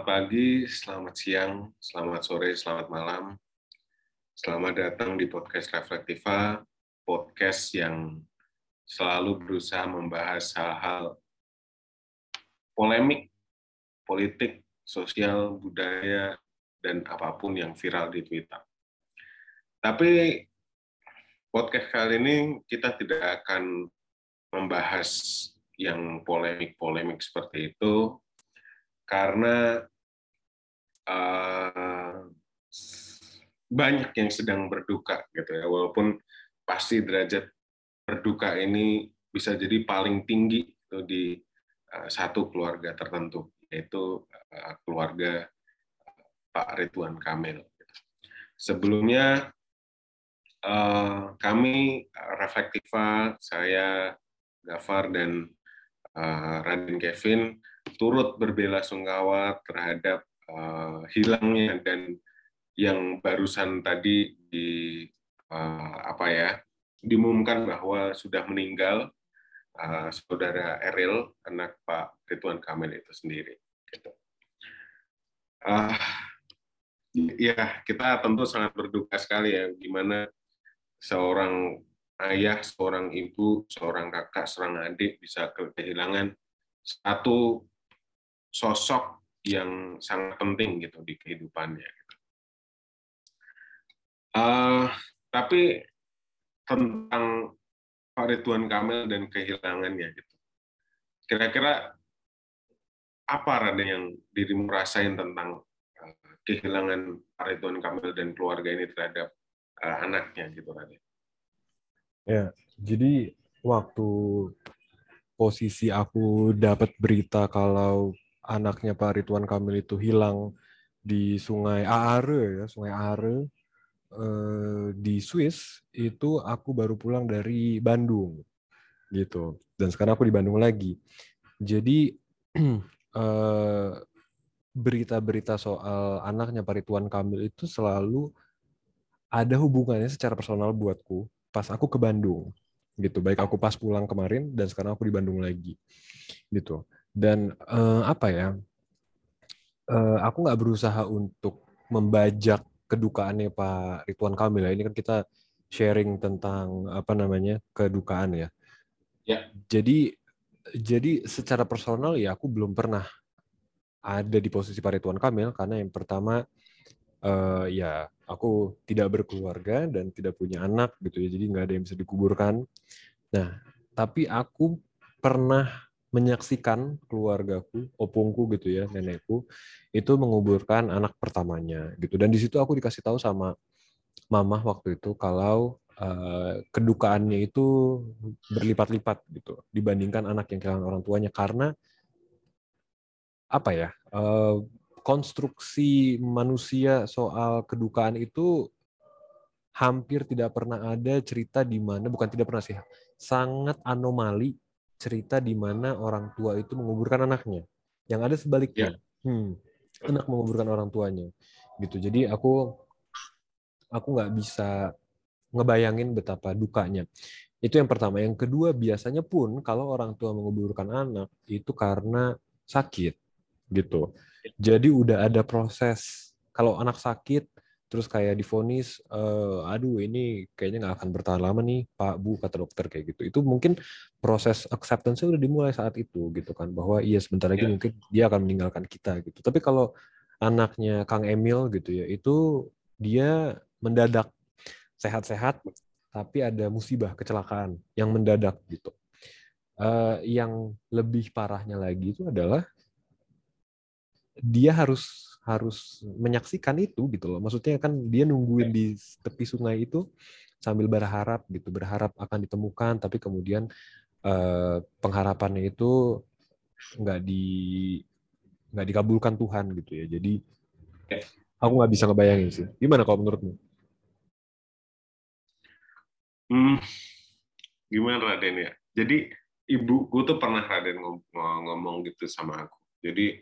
Selamat pagi, selamat siang, selamat sore, selamat malam. Selamat datang di podcast Reflektiva, podcast yang selalu berusaha membahas hal-hal polemik, politik, sosial, budaya, dan apa pun yang viral di Twitter. Tapi podcast kali ini kita tidak akan membahas yang polemik-polemik seperti itu, karena uh, banyak yang sedang berduka gitu ya walaupun pasti derajat berduka ini bisa jadi paling tinggi itu di uh, satu keluarga tertentu yaitu uh, keluarga Pak Ridwan Kamil. Sebelumnya uh, kami Reflektiva, saya Gafar dan uh, Kevin turut berbela sungkawa terhadap uh, hilangnya dan yang barusan tadi di uh, apa ya diumumkan bahwa sudah meninggal uh, saudara Eril anak Pak Ridwan Kamil itu sendiri. Gitu. Uh, ya kita tentu sangat berduka sekali ya gimana seorang ayah, seorang ibu, seorang kakak, seorang adik bisa kehilangan satu sosok yang sangat penting gitu di kehidupannya. Uh, tapi tentang Pak Ridwan Kamil dan kehilangannya gitu. Kira-kira apa Raden yang dirimu rasain tentang uh, kehilangan Pak Ridwan Kamil dan keluarga ini terhadap uh, anaknya gitu Raden? Ya, jadi waktu posisi aku dapat berita kalau anaknya Pak Ridwan Kamil itu hilang di Sungai Aare ya, Sungai Aare eh, di Swiss itu aku baru pulang dari Bandung gitu. Dan sekarang aku di Bandung lagi. Jadi eh, berita-berita soal anaknya Pak Ridwan Kamil itu selalu ada hubungannya secara personal buatku pas aku ke Bandung gitu baik aku pas pulang kemarin dan sekarang aku di Bandung lagi gitu dan uh, apa ya uh, aku nggak berusaha untuk membajak kedukaannya Pak Ridwan Kamil ya. Ini kan kita sharing tentang apa namanya kedukaan ya. Ya. Jadi jadi secara personal ya aku belum pernah ada di posisi Pak Ridwan Kamil karena yang pertama uh, ya aku tidak berkeluarga dan tidak punya anak gitu ya. Jadi nggak ada yang bisa dikuburkan. Nah tapi aku pernah menyaksikan keluargaku, opungku gitu ya, nenekku itu menguburkan anak pertamanya gitu. Dan di situ aku dikasih tahu sama mama waktu itu kalau uh, kedukaannya itu berlipat-lipat gitu dibandingkan anak yang kehilangan orang tuanya karena apa ya? Uh, konstruksi manusia soal kedukaan itu hampir tidak pernah ada cerita di mana bukan tidak pernah sih sangat anomali cerita di mana orang tua itu menguburkan anaknya. Yang ada sebaliknya. Yeah. Hmm, anak menguburkan orang tuanya. Gitu. Jadi aku aku nggak bisa ngebayangin betapa dukanya. Itu yang pertama. Yang kedua, biasanya pun kalau orang tua menguburkan anak itu karena sakit gitu. Jadi udah ada proses kalau anak sakit terus kayak difonis uh, aduh ini kayaknya nggak akan bertahan lama nih Pak Bu kata dokter kayak gitu. Itu mungkin proses acceptance udah dimulai saat itu gitu kan bahwa iya sebentar lagi yeah. mungkin dia akan meninggalkan kita gitu. Tapi kalau anaknya Kang Emil gitu ya itu dia mendadak sehat-sehat tapi ada musibah kecelakaan yang mendadak gitu. Uh, yang lebih parahnya lagi itu adalah dia harus harus menyaksikan itu gitu loh. Maksudnya kan dia nungguin di tepi sungai itu sambil berharap gitu, berharap akan ditemukan, tapi kemudian eh, pengharapannya itu nggak di nggak dikabulkan Tuhan gitu ya. Jadi aku nggak bisa ngebayangin sih. Gimana kalau menurutmu? Hmm, gimana Raden ya? Jadi ibuku tuh pernah Raden ngomong, gitu sama aku. Jadi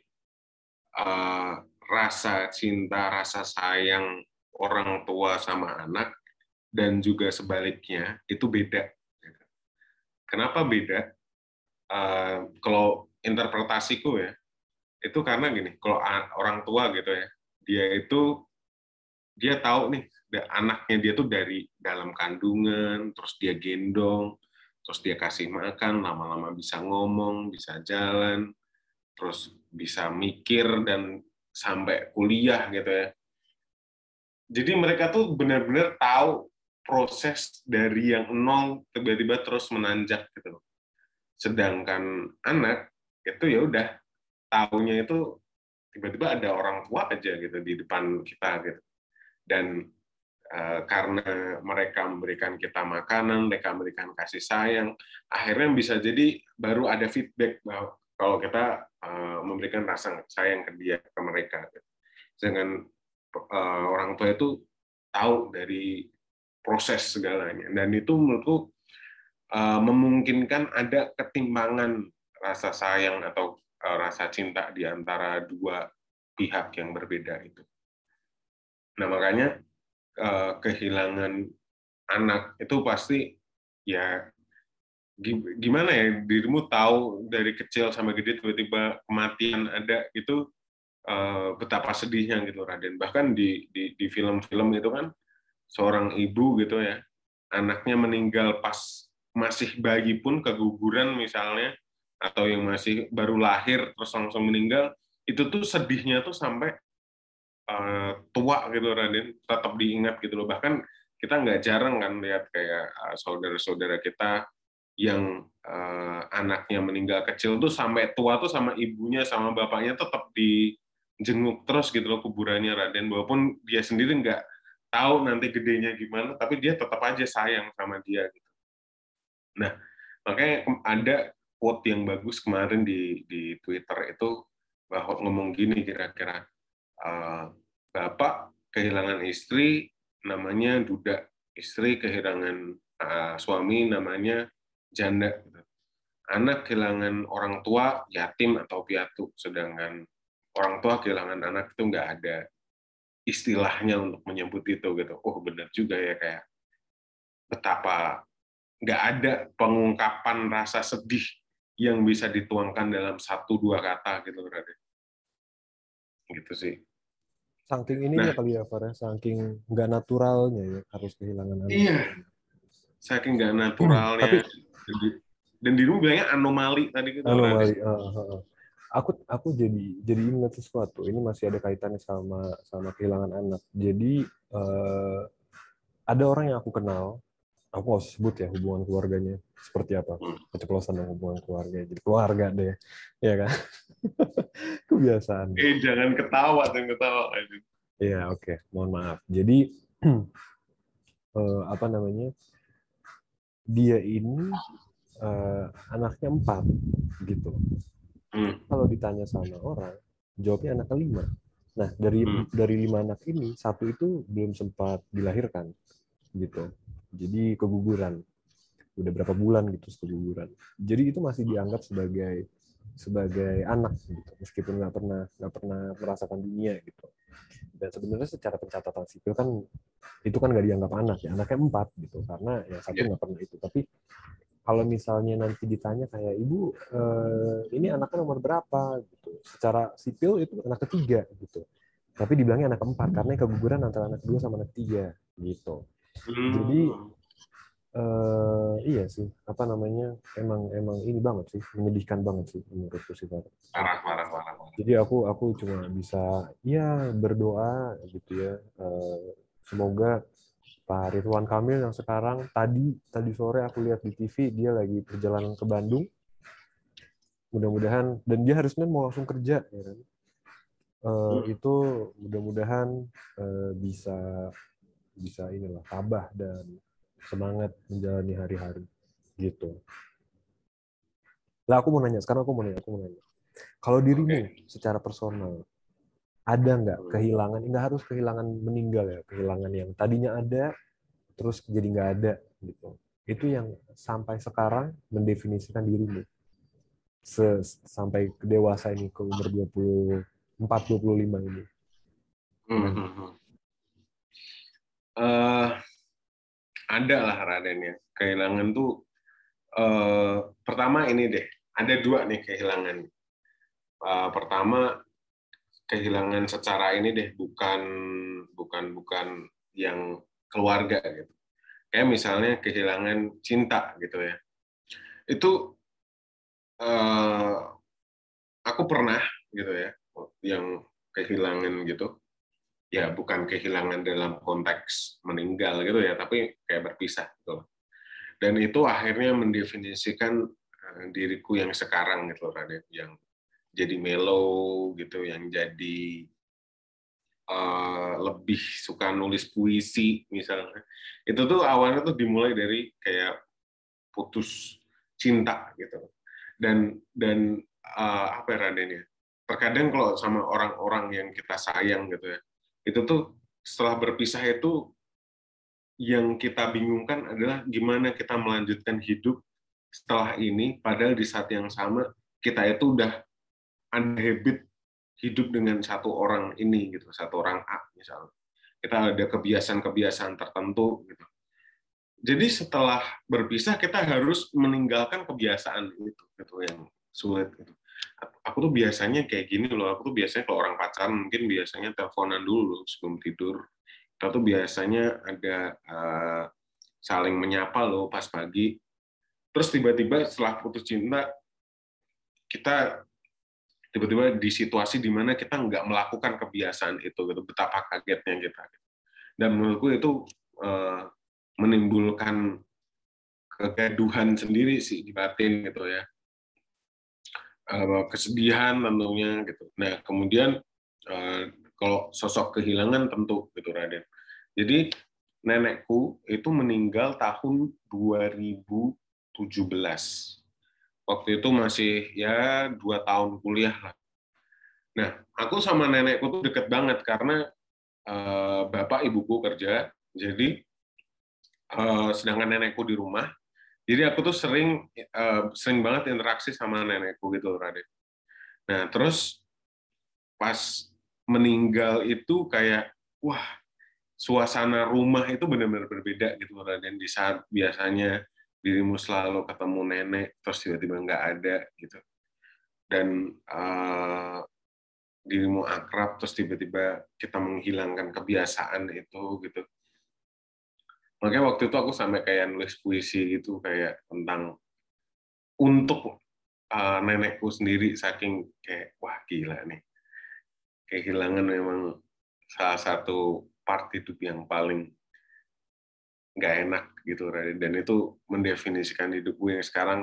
uh, rasa cinta, rasa sayang orang tua sama anak dan juga sebaliknya itu beda. Kenapa beda? Uh, kalau interpretasiku ya, itu karena gini, kalau orang tua gitu ya, dia itu dia tahu nih anaknya dia tuh dari dalam kandungan, terus dia gendong, terus dia kasih makan, lama-lama bisa ngomong, bisa jalan, terus bisa mikir dan sampai kuliah gitu ya. Jadi mereka tuh benar-benar tahu proses dari yang nol tiba-tiba terus menanjak gitu. Sedangkan anak itu ya udah tahunya itu tiba-tiba ada orang tua aja gitu di depan kita gitu. Dan uh, karena mereka memberikan kita makanan, mereka memberikan kasih sayang, akhirnya bisa jadi baru ada feedback bahwa kalau kita uh, memberikan rasa sayang ke dia ke mereka. Gitu. Dengan uh, orang tua itu tahu dari proses segalanya dan itu menurutku uh, memungkinkan ada ketimbangan rasa sayang atau rasa cinta di antara dua pihak yang berbeda itu. Nah makanya kehilangan anak itu pasti ya gimana ya dirimu tahu dari kecil sampai gede tiba-tiba kematian ada itu betapa sedihnya gitu Raden bahkan di di film-film itu kan seorang ibu gitu ya, anaknya meninggal pas masih bayi pun keguguran misalnya, atau yang masih baru lahir terus langsung meninggal, itu tuh sedihnya tuh sampai uh, tua gitu Raden, tetap diingat gitu loh. Bahkan kita nggak jarang kan lihat kayak uh, saudara-saudara kita yang uh, anaknya meninggal kecil tuh sampai tua tuh sama ibunya sama bapaknya tetap dijenguk terus gitu loh kuburannya Raden walaupun dia sendiri nggak tahu nanti gedenya gimana, tapi dia tetap aja sayang sama dia gitu. Nah, makanya ada quote yang bagus kemarin di di Twitter itu bahwa ngomong gini kira-kira uh, bapak kehilangan istri namanya duda, istri kehilangan uh, suami namanya janda. Gitu. Anak kehilangan orang tua yatim atau piatu, sedangkan orang tua kehilangan anak itu nggak ada istilahnya untuk menyebut itu gitu. Oh benar juga ya kayak betapa nggak ada pengungkapan rasa sedih yang bisa dituangkan dalam satu dua kata gitu berarti. Gitu sih. Saking ini nah, ya kali ya Farah, saking nggak naturalnya ya harus kehilangan anak. Iya. Saking nggak naturalnya. Hmm, tapi, dan dirimu bilangnya anomali tadi gitu. Anomali. Uh, uh, uh aku aku jadi jadi ingat sesuatu. Ini masih ada kaitannya sama sama kehilangan anak. Jadi uh, ada orang yang aku kenal. Aku nggak usah sebut ya hubungan keluarganya seperti apa. Keceplosan dengan hubungan keluarga jadi keluarga deh. Ya kan? Kebiasaan. Eh jangan ketawa jangan ketawa iya oke. Okay. mohon maaf. Jadi uh, apa namanya dia ini uh, anaknya empat gitu Hmm. Kalau ditanya sama orang, jawabnya anak kelima. Nah, dari hmm. dari lima anak ini, satu itu belum sempat dilahirkan, gitu. Jadi keguguran. Udah berapa bulan gitu keguguran. Jadi itu masih dianggap sebagai sebagai anak gitu, meskipun nggak pernah nggak pernah merasakan dunia gitu. Dan sebenarnya secara pencatatan sipil kan itu kan nggak dianggap anak ya, anaknya empat gitu, karena ya satu iya. nggak yeah. pernah itu. Tapi kalau misalnya nanti ditanya kayak ibu eh, ini anaknya nomor berapa? gitu. Secara sipil itu anak ketiga gitu. Tapi dibilangnya anak keempat karena keguguran antara anak kedua sama anak tiga gitu. Hmm. jadi eh, iya sih. Apa namanya? Emang emang ini banget sih. Menyedihkan banget sih menurutku sih parah parah parah jadi aku aku cuma bisa ya berdoa gitu ya eh, semoga Pak Ridwan Kamil yang sekarang tadi tadi sore aku lihat di TV dia lagi perjalanan ke Bandung. Mudah-mudahan dan dia harusnya mau langsung kerja ya kan. Uh, hmm. itu mudah-mudahan uh, bisa bisa inilah tabah dan semangat menjalani hari-hari gitu. Lah aku mau nanya, sekarang aku mau nanya, aku mau nanya. Kalau dirimu okay. secara personal, ada nggak hmm. kehilangan nggak harus kehilangan meninggal ya kehilangan yang tadinya ada terus jadi nggak ada gitu itu yang sampai sekarang mendefinisikan dirimu Se sampai dewasa ini ke umur 24 25 ini hmm. uh, ada lah Raden ya kehilangan tuh uh, pertama ini deh ada dua nih kehilangan uh, pertama kehilangan secara ini deh bukan bukan bukan yang keluarga gitu. Kayak misalnya kehilangan cinta gitu ya. Itu uh, aku pernah gitu ya yang kehilangan gitu. Ya bukan kehilangan dalam konteks meninggal gitu ya tapi kayak berpisah gitu dan itu akhirnya mendefinisikan uh, diriku yang sekarang gitu Raden yang jadi mellow gitu yang jadi uh, lebih suka nulis puisi misalnya. Itu tuh awalnya tuh dimulai dari kayak putus cinta gitu. Dan dan uh, apa ya Raden ya? Terkadang kalau sama orang-orang yang kita sayang gitu ya itu tuh setelah berpisah itu yang kita bingungkan adalah gimana kita melanjutkan hidup setelah ini padahal di saat yang sama kita itu udah ada habit hidup dengan satu orang ini gitu, satu orang A misalnya. Kita ada kebiasaan-kebiasaan tertentu gitu. Jadi setelah berpisah kita harus meninggalkan kebiasaan itu gitu yang sulit gitu. Aku tuh biasanya kayak gini loh, aku tuh biasanya kalau orang pacaran mungkin biasanya teleponan dulu sebelum tidur. Kita tuh biasanya ada uh, saling menyapa loh pas pagi. Terus tiba-tiba setelah putus cinta kita tiba-tiba di situasi di mana kita nggak melakukan kebiasaan itu gitu. Betapa kagetnya kita dan menurutku itu uh, menimbulkan kegaduhan sendiri sih di batin gitu ya. Uh, kesedihan tentunya gitu. Nah kemudian uh, kalau sosok kehilangan tentu gitu Raden. Jadi nenekku itu meninggal tahun 2017 waktu itu masih ya dua tahun kuliah lah. Nah, aku sama nenekku tuh deket banget karena uh, bapak ibuku kerja, jadi uh, sedangkan nenekku di rumah, jadi aku tuh sering uh, sering banget interaksi sama nenekku gitu, Raden. Nah, terus pas meninggal itu kayak wah suasana rumah itu benar-benar berbeda gitu Raden di saat biasanya dirimu selalu ketemu nenek terus tiba-tiba nggak ada gitu. Dan uh, dirimu akrab terus tiba-tiba kita menghilangkan kebiasaan itu gitu. Makanya waktu itu aku sampai kayak nulis puisi gitu kayak tentang untuk uh, nenekku sendiri saking kayak wah gila nih. Kehilangan memang salah satu part hidup yang paling nggak enak gitu dan itu mendefinisikan hidup gue yang sekarang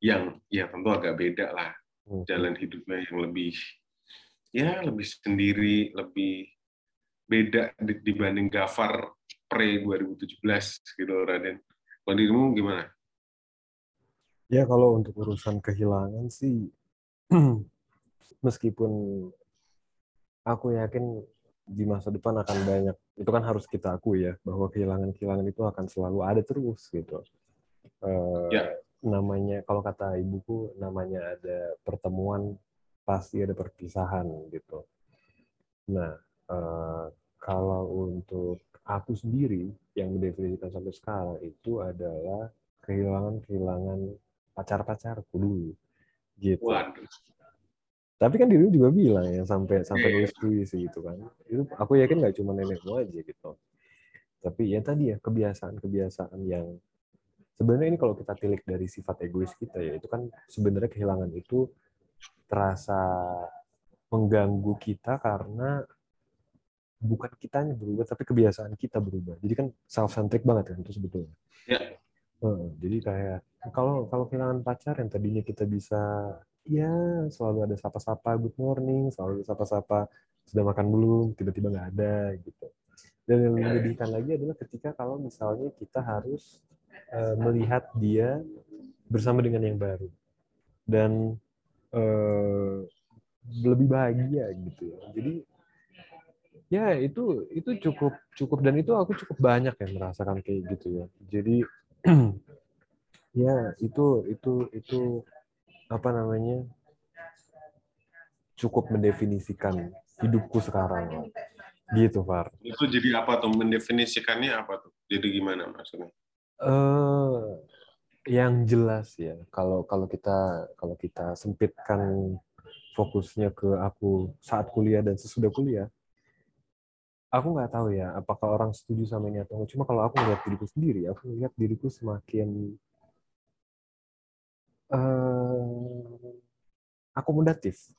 yang ya tentu agak beda lah hmm. jalan hidupnya yang lebih ya lebih sendiri lebih beda dibanding Gafar pre 2017 gitu Raden. Kalau dirimu gimana? Ya kalau untuk urusan kehilangan sih meskipun aku yakin di masa depan akan banyak. Itu kan harus kita akui ya bahwa kehilangan-kehilangan itu akan selalu ada terus gitu. Uh, ya. namanya kalau kata ibuku namanya ada pertemuan pasti ada perpisahan gitu. Nah uh, kalau untuk aku sendiri yang mendefinisikan sampai sekarang itu adalah kehilangan-kehilangan pacar-pacarku dulu gitu. Waduh tapi kan dirimu juga bilang ya sampai sampai iya. nulis puisi gitu kan itu aku yakin nggak cuma nenekmu aja gitu tapi ya tadi ya kebiasaan-kebiasaan yang sebenarnya ini kalau kita tilik dari sifat egois kita ya itu kan sebenarnya kehilangan itu terasa mengganggu kita karena bukan kitanya berubah tapi kebiasaan kita berubah jadi kan self centric banget kan itu sebetulnya ya. Jadi kayak kalau kalau kehilangan pacar yang tadinya kita bisa ya selalu ada sapa-sapa good morning, selalu ada sapa-sapa sudah makan belum, tiba-tiba nggak ada gitu. Dan yang iya, iya. menyedihkan lagi adalah ketika kalau misalnya kita harus uh, melihat dia bersama dengan yang baru dan uh, lebih bahagia gitu ya. Jadi ya itu itu cukup cukup dan itu aku cukup banyak ya merasakan kayak gitu ya. Jadi ya itu itu itu apa namanya cukup mendefinisikan hidupku sekarang. Gitu Far. Itu jadi apa tuh? Mendefinisikannya apa tuh? Jadi gimana maksudnya? Uh, yang jelas ya kalau kalau kita kalau kita sempitkan fokusnya ke aku saat kuliah dan sesudah kuliah, aku nggak tahu ya apakah orang setuju sama ini atau enggak. Cuma kalau aku melihat diriku sendiri, aku melihat diriku semakin uh, akomodatif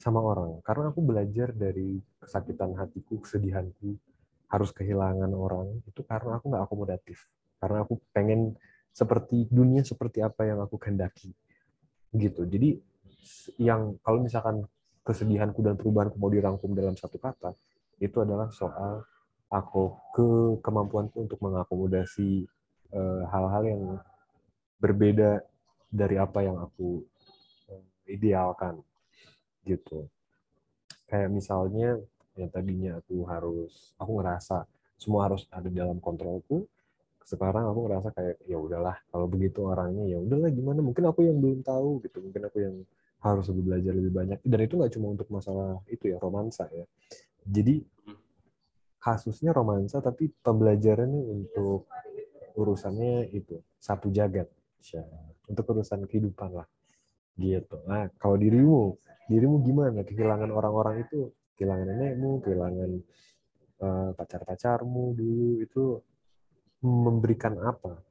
sama orang. Karena aku belajar dari kesakitan hatiku, kesedihanku, harus kehilangan orang itu karena aku nggak akomodatif. Karena aku pengen seperti dunia seperti apa yang aku kehendaki gitu. Jadi yang kalau misalkan kesedihanku dan perubahanku mau dirangkum dalam satu kata, itu adalah soal aku ke kemampuanku untuk mengakomodasi eh, hal-hal uh, yang berbeda dari apa yang aku uh, idealkan gitu. Kayak misalnya yang tadinya aku harus aku ngerasa semua harus ada dalam kontrolku sekarang aku ngerasa kayak ya udahlah kalau begitu orangnya ya udahlah gimana? Mungkin aku yang belum tahu gitu. Mungkin aku yang harus lebih belajar lebih banyak. Dan itu nggak cuma untuk masalah itu ya romansa ya jadi kasusnya romansa tapi pembelajarannya untuk urusannya itu satu jagat untuk urusan kehidupan lah gitu. Nah kalau dirimu dirimu gimana? Kehilangan orang-orang itu kehilangan nenekmu kehilangan uh, pacar-pacarmu dulu itu memberikan apa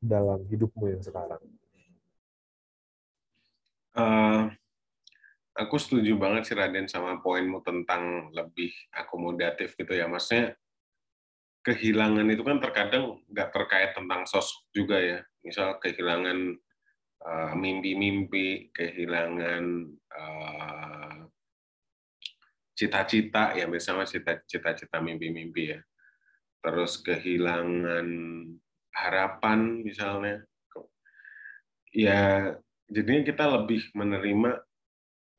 dalam hidupmu yang sekarang? Uh, aku setuju banget sih Raden sama poinmu tentang lebih akomodatif gitu ya. Maksudnya kehilangan itu kan terkadang nggak terkait tentang sosok juga ya. Misal kehilangan uh, mimpi-mimpi, kehilangan uh, cita-cita ya misalnya cita-cita mimpi-mimpi ya. Terus kehilangan harapan misalnya. Ya jadinya kita lebih menerima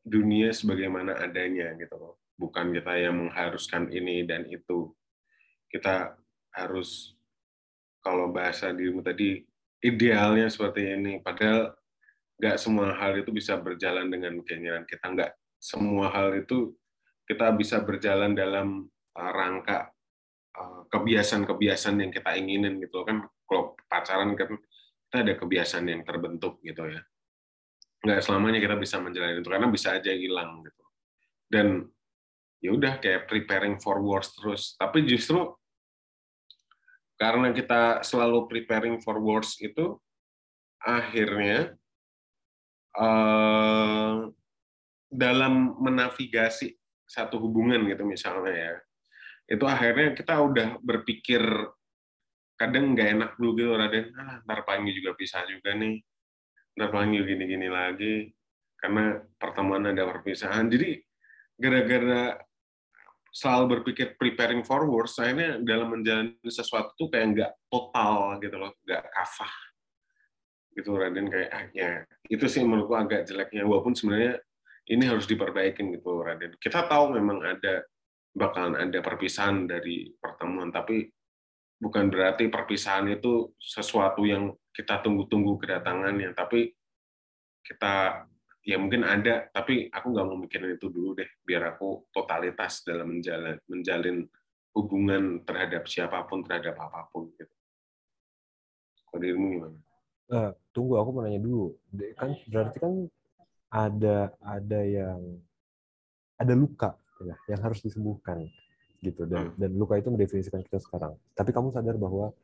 dunia sebagaimana adanya gitu loh. Bukan kita yang mengharuskan ini dan itu. Kita harus kalau bahasa dirimu tadi idealnya seperti ini. Padahal nggak semua hal itu bisa berjalan dengan keinginan kita. Nggak semua hal itu kita bisa berjalan dalam uh, rangka uh, kebiasaan-kebiasaan yang kita inginin gitu kan. Kalau pacaran kan kita ada kebiasaan yang terbentuk gitu ya nggak selamanya kita bisa menjalani itu karena bisa aja hilang gitu. Dan ya udah kayak preparing for wars terus. Tapi justru karena kita selalu preparing for wars itu akhirnya uh, dalam menavigasi satu hubungan gitu misalnya ya itu akhirnya kita udah berpikir kadang nggak enak dulu gitu Raden. Ah, ntar pagi juga bisa juga nih ntar panggil gini-gini lagi karena pertemuan ada perpisahan. Jadi gara-gara selalu berpikir preparing forward, saya ini dalam menjalani sesuatu tuh kayak nggak total gitu loh, nggak kafah gitu Raden kayak ah, ya itu sih menurutku agak jeleknya walaupun sebenarnya ini harus diperbaikin gitu Raden. Kita tahu memang ada bakalan ada perpisahan dari pertemuan tapi bukan berarti perpisahan itu sesuatu yang kita tunggu-tunggu kedatangannya tapi kita ya mungkin ada tapi aku nggak mau mikirin itu dulu deh biar aku totalitas dalam menjalin menjalin hubungan terhadap siapa pun terhadap apa pun gitu. Kalau dirimu gimana? Nah, tunggu aku mau nanya dulu. Kan berarti kan ada ada yang ada luka ya, yang harus disembuhkan gitu dan hmm. dan luka itu mendefinisikan kita sekarang. Tapi kamu sadar bahwa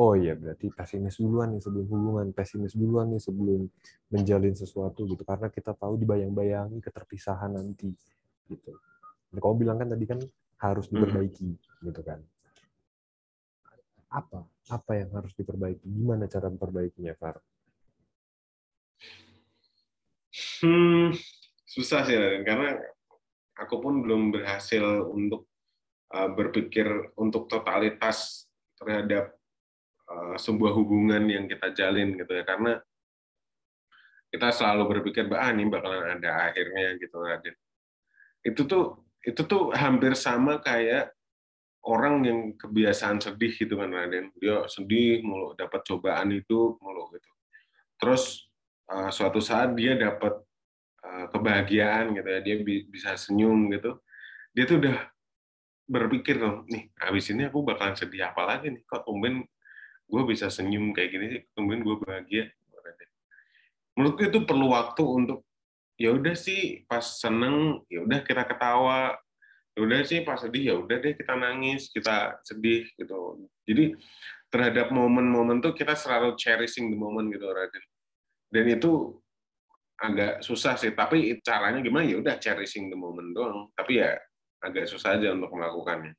oh iya berarti pesimis duluan nih sebelum hubungan, pesimis duluan nih sebelum menjalin sesuatu gitu karena kita tahu dibayang-bayangi keterpisahan nanti gitu. Dan kamu bilang kan tadi kan harus hmm. diperbaiki hmm. gitu kan. Apa? Apa yang harus diperbaiki? Gimana cara memperbaikinya, Far? Hmm, susah sih, karena aku pun belum berhasil untuk uh, berpikir untuk totalitas terhadap Eh, sebuah hubungan yang kita jalin gitu ya karena kita selalu berpikir ah ini bakalan ada akhirnya gitu Raden. Itu tuh itu tuh hampir sama kayak orang yang kebiasaan sedih gitu kan Raden. Dia sedih mulu dapat cobaan itu mulu gitu. Terus uh, suatu saat dia dapat uh, kebahagiaan gitu ya, dia bisa senyum gitu. Dia tuh udah berpikir nih habis ini aku bakalan sedih apa lagi nih? Kok tumben gue bisa senyum kayak gini sih kemudian gue bahagia. Menurutku itu perlu waktu untuk ya udah sih pas seneng ya udah kita ketawa. Ya udah sih pas sedih ya udah deh kita nangis kita sedih gitu. Jadi terhadap momen-momen tuh kita selalu cherishing the moment gitu Raden. Dan itu agak susah sih tapi caranya gimana? Ya udah cherishing the moment doang. Tapi ya agak susah aja untuk melakukannya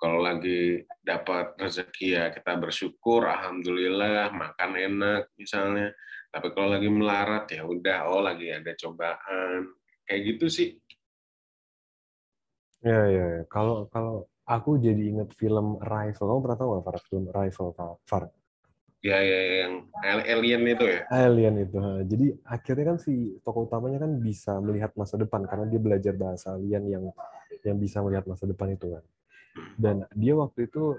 kalau lagi dapat rezeki ya kita bersyukur alhamdulillah makan enak misalnya. Tapi kalau lagi melarat ya udah oh lagi ada cobaan. Kayak gitu sih. Ya ya, ya. kalau kalau aku jadi inget film Rival kamu pernah tahu nggak film Rival Far? Ya ya yang alien itu ya? Alien itu jadi akhirnya kan si tokoh utamanya kan bisa melihat masa depan karena dia belajar bahasa alien yang yang bisa melihat masa depan itu kan dan dia waktu itu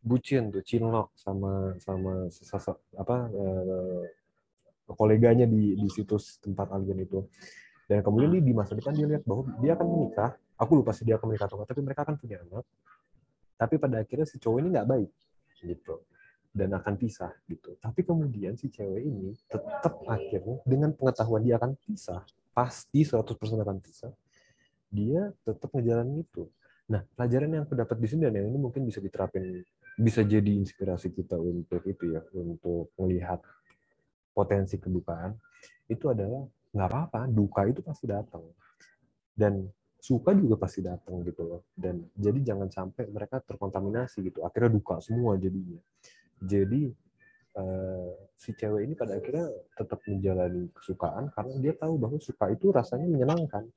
bucin tuh cinlok sama sama sesosok apa eh, koleganya di di situs tempat alien itu. Dan kemudian dia di masa depan dia lihat bahwa dia akan menikah. Aku lupa sih dia akan menikah atau enggak tapi mereka akan punya anak. Tapi pada akhirnya si cowok ini nggak baik gitu. Dan akan pisah gitu. Tapi kemudian si cewek ini tetap akhirnya dengan pengetahuan dia akan pisah pasti 100% akan pisah dia tetap ngejalanin itu Nah, pelajaran yang aku dapat di sini dan yang ini mungkin bisa diterapin, bisa jadi inspirasi kita untuk itu ya, untuk melihat potensi kedukaan, itu adalah nggak apa-apa, duka itu pasti datang. Dan suka juga pasti datang gitu loh. Dan jadi jangan sampai mereka terkontaminasi gitu. Akhirnya duka semua jadinya. Jadi eh, si cewek ini pada akhirnya tetap menjalani kesukaan karena dia tahu bahwa suka itu rasanya menyenangkan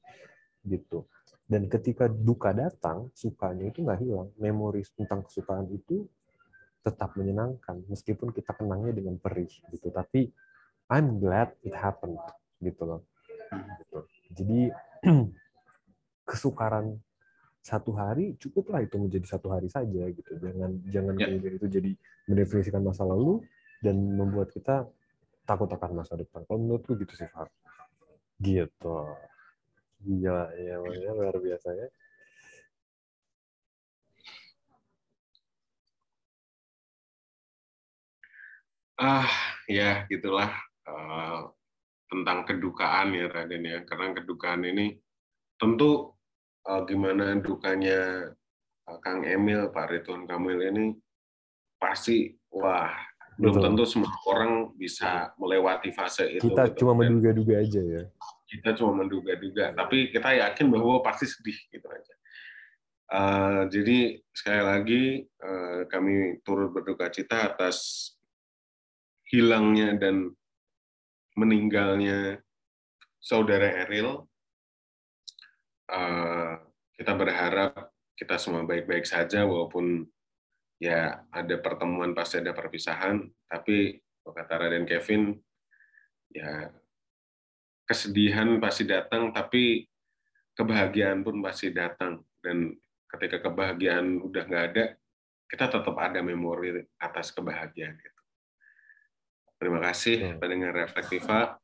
gitu dan ketika duka datang, sukanya itu nggak hilang. Memori tentang kesukaan itu tetap menyenangkan, meskipun kita kenangnya dengan perih gitu. Tapi I'm glad it happened gitu loh. Gitu. Jadi kesukaran satu hari cukuplah itu menjadi satu hari saja gitu. Jangan jangan yeah. kemudian itu jadi mendefinisikan masa lalu dan membuat kita takut akan masa depan. Kalau menurutku gitu sih, Far. Gitu. Gila, ya makanya luar biasa ya. Ah, ya gitulah uh, tentang kedukaan ya Raden ya. Karena kedukaan ini tentu uh, gimana dukanya uh, Kang Emil, Pak Ridwan Kamil ini pasti wah belum Betul. tentu semua orang bisa melewati fase itu. Kita gitu. cuma menduga-duga aja ya kita cuma menduga-duga, tapi kita yakin bahwa pasti sedih gitu aja. Uh, jadi sekali lagi uh, kami turut berduka cita atas hilangnya dan meninggalnya saudara Eril. Uh, kita berharap kita semua baik-baik saja walaupun ya ada pertemuan pasti ada perpisahan, tapi kata Raden Kevin ya kesedihan pasti datang, tapi kebahagiaan pun pasti datang. Dan ketika kebahagiaan udah nggak ada, kita tetap ada memori atas kebahagiaan itu. Terima kasih hmm. pendengar Reflektiva.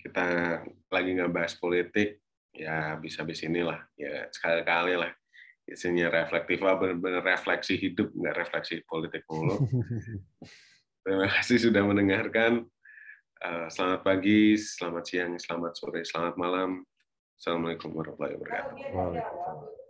Kita lagi nggak bahas politik, ya bisa-bisa inilah, ya sekali-kali lah. Isinya reflektiva, benar-benar refleksi hidup, nggak refleksi politik mulu. Terima kasih sudah mendengarkan. Eh, selamat pagi, selamat siang, selamat sore, selamat malam. Assalamualaikum warahmatullahi wabarakatuh.